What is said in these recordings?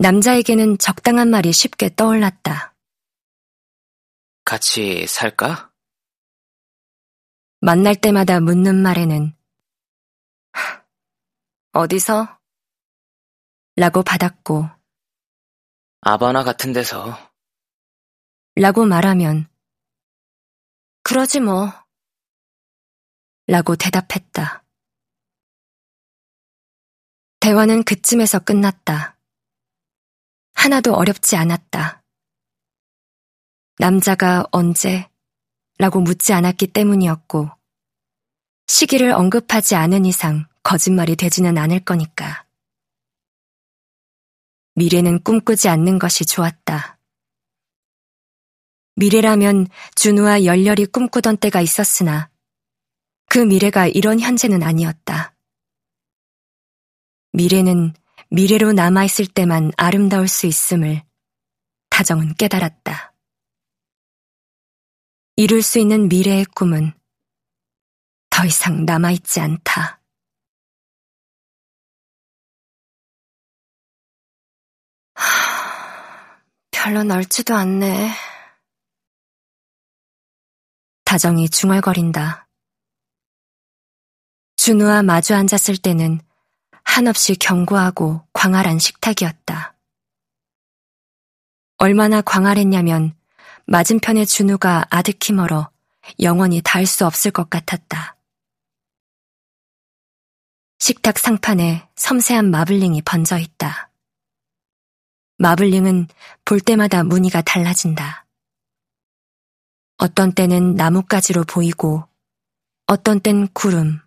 남자에게는 적당한 말이 쉽게 떠올랐다. 같이 살까? 만날 때마다 묻는 말에는 어디서? 라고 받았고 아바나 같은 데서 라고 말하면 그러지 뭐 라고 대답했다. 대화는 그쯤에서 끝났다. 하나도 어렵지 않았다. 남자가 언제? 라고 묻지 않았기 때문이었고, 시기를 언급하지 않은 이상 거짓말이 되지는 않을 거니까. 미래는 꿈꾸지 않는 것이 좋았다. 미래라면 준우와 열렬히 꿈꾸던 때가 있었으나 그 미래가 이런 현재는 아니었다. 미래는 미래로 남아있을 때만 아름다울 수 있음을 다정은 깨달았다. 이룰 수 있는 미래의 꿈은 더 이상 남아있지 않다. 하, 별로 넓지도 않네. 다정이 중얼거린다. 준우와 마주 앉았을 때는 한없이 견고하고 광활한 식탁이었다. 얼마나 광활했냐면 맞은편의 준우가 아득히 멀어 영원히 닿을 수 없을 것 같았다. 식탁 상판에 섬세한 마블링이 번져 있다. 마블링은 볼 때마다 무늬가 달라진다. 어떤 때는 나뭇가지로 보이고, 어떤 땐 구름,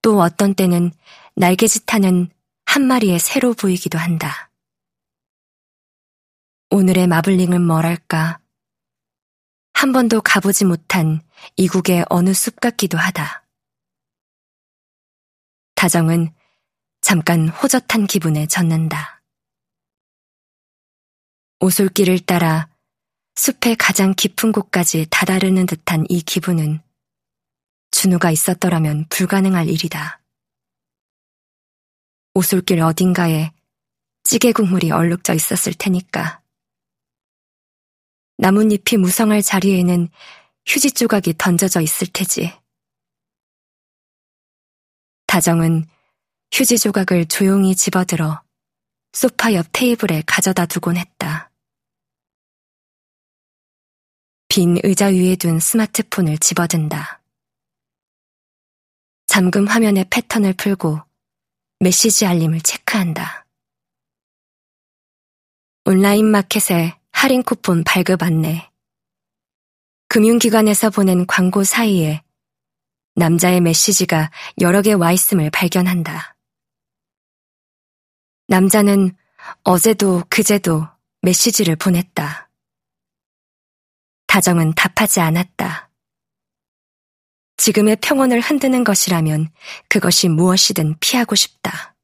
또 어떤 때는 날개짓하는 한 마리의 새로 보이기도 한다. 오늘의 마블링은 뭐랄까, 한 번도 가보지 못한 이국의 어느 숲 같기도 하다. 다정은 잠깐 호젓한 기분에 젖는다. 오솔길을 따라 숲의 가장 깊은 곳까지 다다르는 듯한 이 기분은 준우가 있었더라면 불가능할 일이다. 오솔길 어딘가에 찌개 국물이 얼룩져 있었을 테니까. 나뭇잎이 무성할 자리에는 휴지 조각이 던져져 있을 테지. 다정은 휴지 조각을 조용히 집어들어 소파 옆 테이블에 가져다 두곤 했다. 빈 의자 위에 둔 스마트폰을 집어든다. 잠금 화면의 패턴을 풀고 메시지 알림을 체크한다. 온라인 마켓에 할인 쿠폰 발급 안내. 금융기관에서 보낸 광고 사이에 남자의 메시지가 여러 개 와 있음을 발견한다. 남자는 어제도 그제도 메시지를 보냈다. 다정은 답하지 않았다. 지금의 평온을 흔드는 것이라면 그것이 무엇이든 피하고 싶다.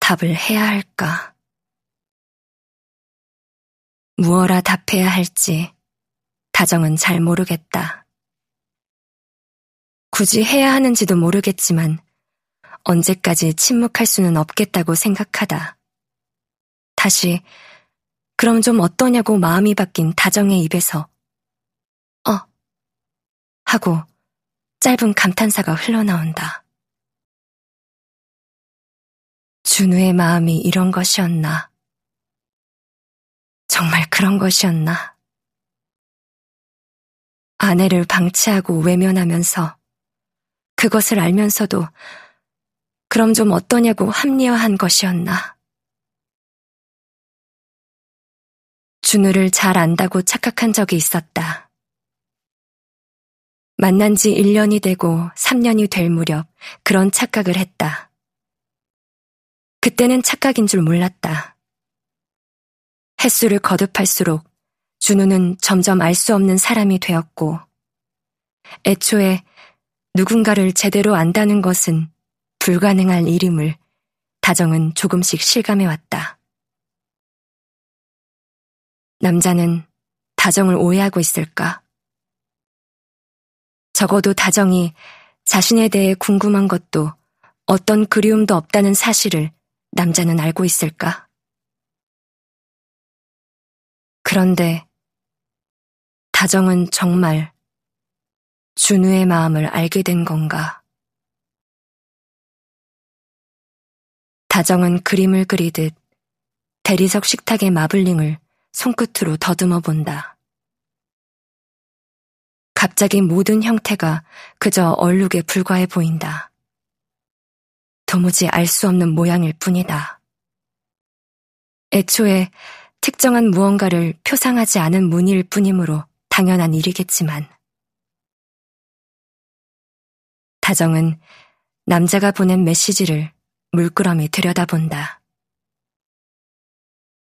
답을 해야 할까? 무어라 답해야 할지 다정은 잘 모르겠다. 굳이 해야 하는지도 모르겠지만 언제까지 침묵할 수는 없겠다고 생각하다. 다시 그럼 좀 어떠냐고 마음이 바뀐 다정의 입에서 어 하고 짧은 감탄사가 흘러나온다. 준우의 마음이 이런 것이었나? 정말 그런 것이었나? 아내를 방치하고 외면하면서 그것을 알면서도 그럼 좀 어떠냐고 합리화한 것이었나? 준우를 잘 안다고 착각한 적이 있었다. 만난 지 1년이 되고 3년이 될 무렵 그런 착각을 했다. 그때는 착각인 줄 몰랐다. 횟수를 거듭할수록 준우는 점점 알 수 없는 사람이 되었고, 애초에 누군가를 제대로 안다는 것은 불가능할 일임을 다정은 조금씩 실감해 왔다. 남자는 다정을 오해하고 있을까? 적어도 다정이 자신에 대해 궁금한 것도 어떤 그리움도 없다는 사실을 남자는 알고 있을까? 그런데 다정은 정말 준우의 마음을 알게 된 건가? 다정은 그림을 그리듯 대리석 식탁의 마블링을 손끝으로 더듬어 본다. 갑자기 모든 형태가 그저 얼룩에 불과해 보인다. 도무지 알 수 없는 모양일 뿐이다. 애초에 특정한 무언가를 표상하지 않은 무늬일 뿐이므로 당연한 일이겠지만, 다정은 남자가 보낸 메시지를 물끄러미 들여다본다.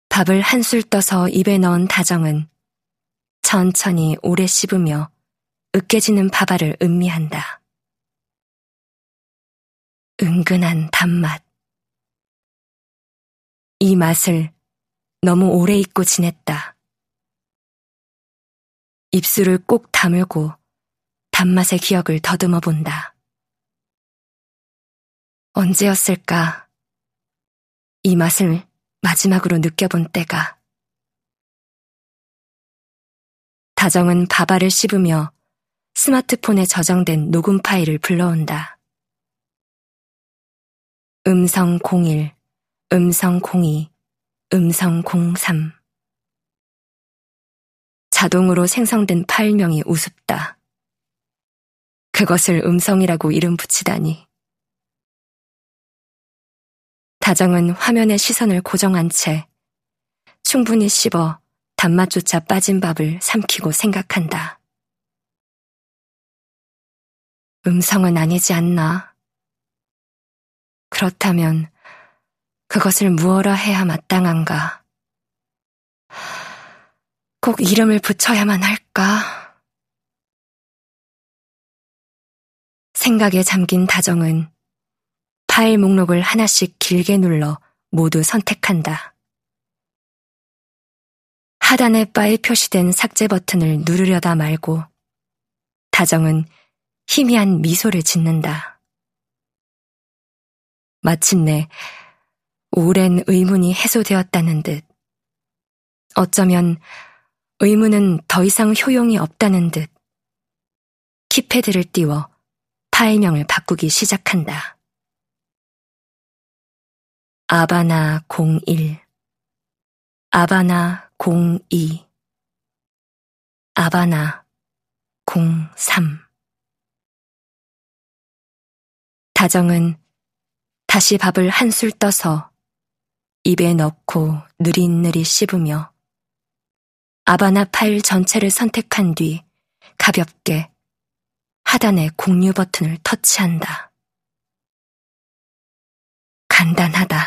밥을 한술 떠서 입에 넣은 다정은 천천히 오래 씹으며 으깨지는 밥알을 음미한다. 은근한 단맛. 이 맛을 너무 오래 잊고 지냈다. 입술을 꼭 다물고 단맛의 기억을 더듬어 본다. 언제였을까? 이 맛을 마지막으로 느껴본 때가. 다정은 밥알을 씹으며 스마트폰에 저장된 녹음 파일을 불러온다. 음성 01, 음성 02, 음성 03. 자동으로 생성된 파일명이 우습다. 그것을 음성이라고 이름 붙이다니. 다정은 화면에 시선을 고정한 채 충분히 씹어 단맛조차 빠진 밥을 삼키고 생각한다. 음성은 아니지 않나? 그렇다면 그것을 무엇라 해야 마땅한가? 꼭 이름을 붙여야만 할까? 생각에 잠긴 다정은 파일 목록을 하나씩 길게 눌러 모두 선택한다. 하단의 바에 표시된 삭제 버튼을 누르려다 말고 다정은 희미한 미소를 짓는다. 마침내 오랜 의문이 해소되었다는 듯 어쩌면 의문은 더 이상 효용이 없다는 듯 키패드를 띄워 파일명을 바꾸기 시작한다. 아바나 01 아바나 02 아바나 03 다정은 다시 밥을 한술 떠서 입에 넣고 느릿느릿 씹으며 아바나 파일 전체를 선택한 뒤 가볍게 하단의 공유 버튼을 터치한다. 간단하다.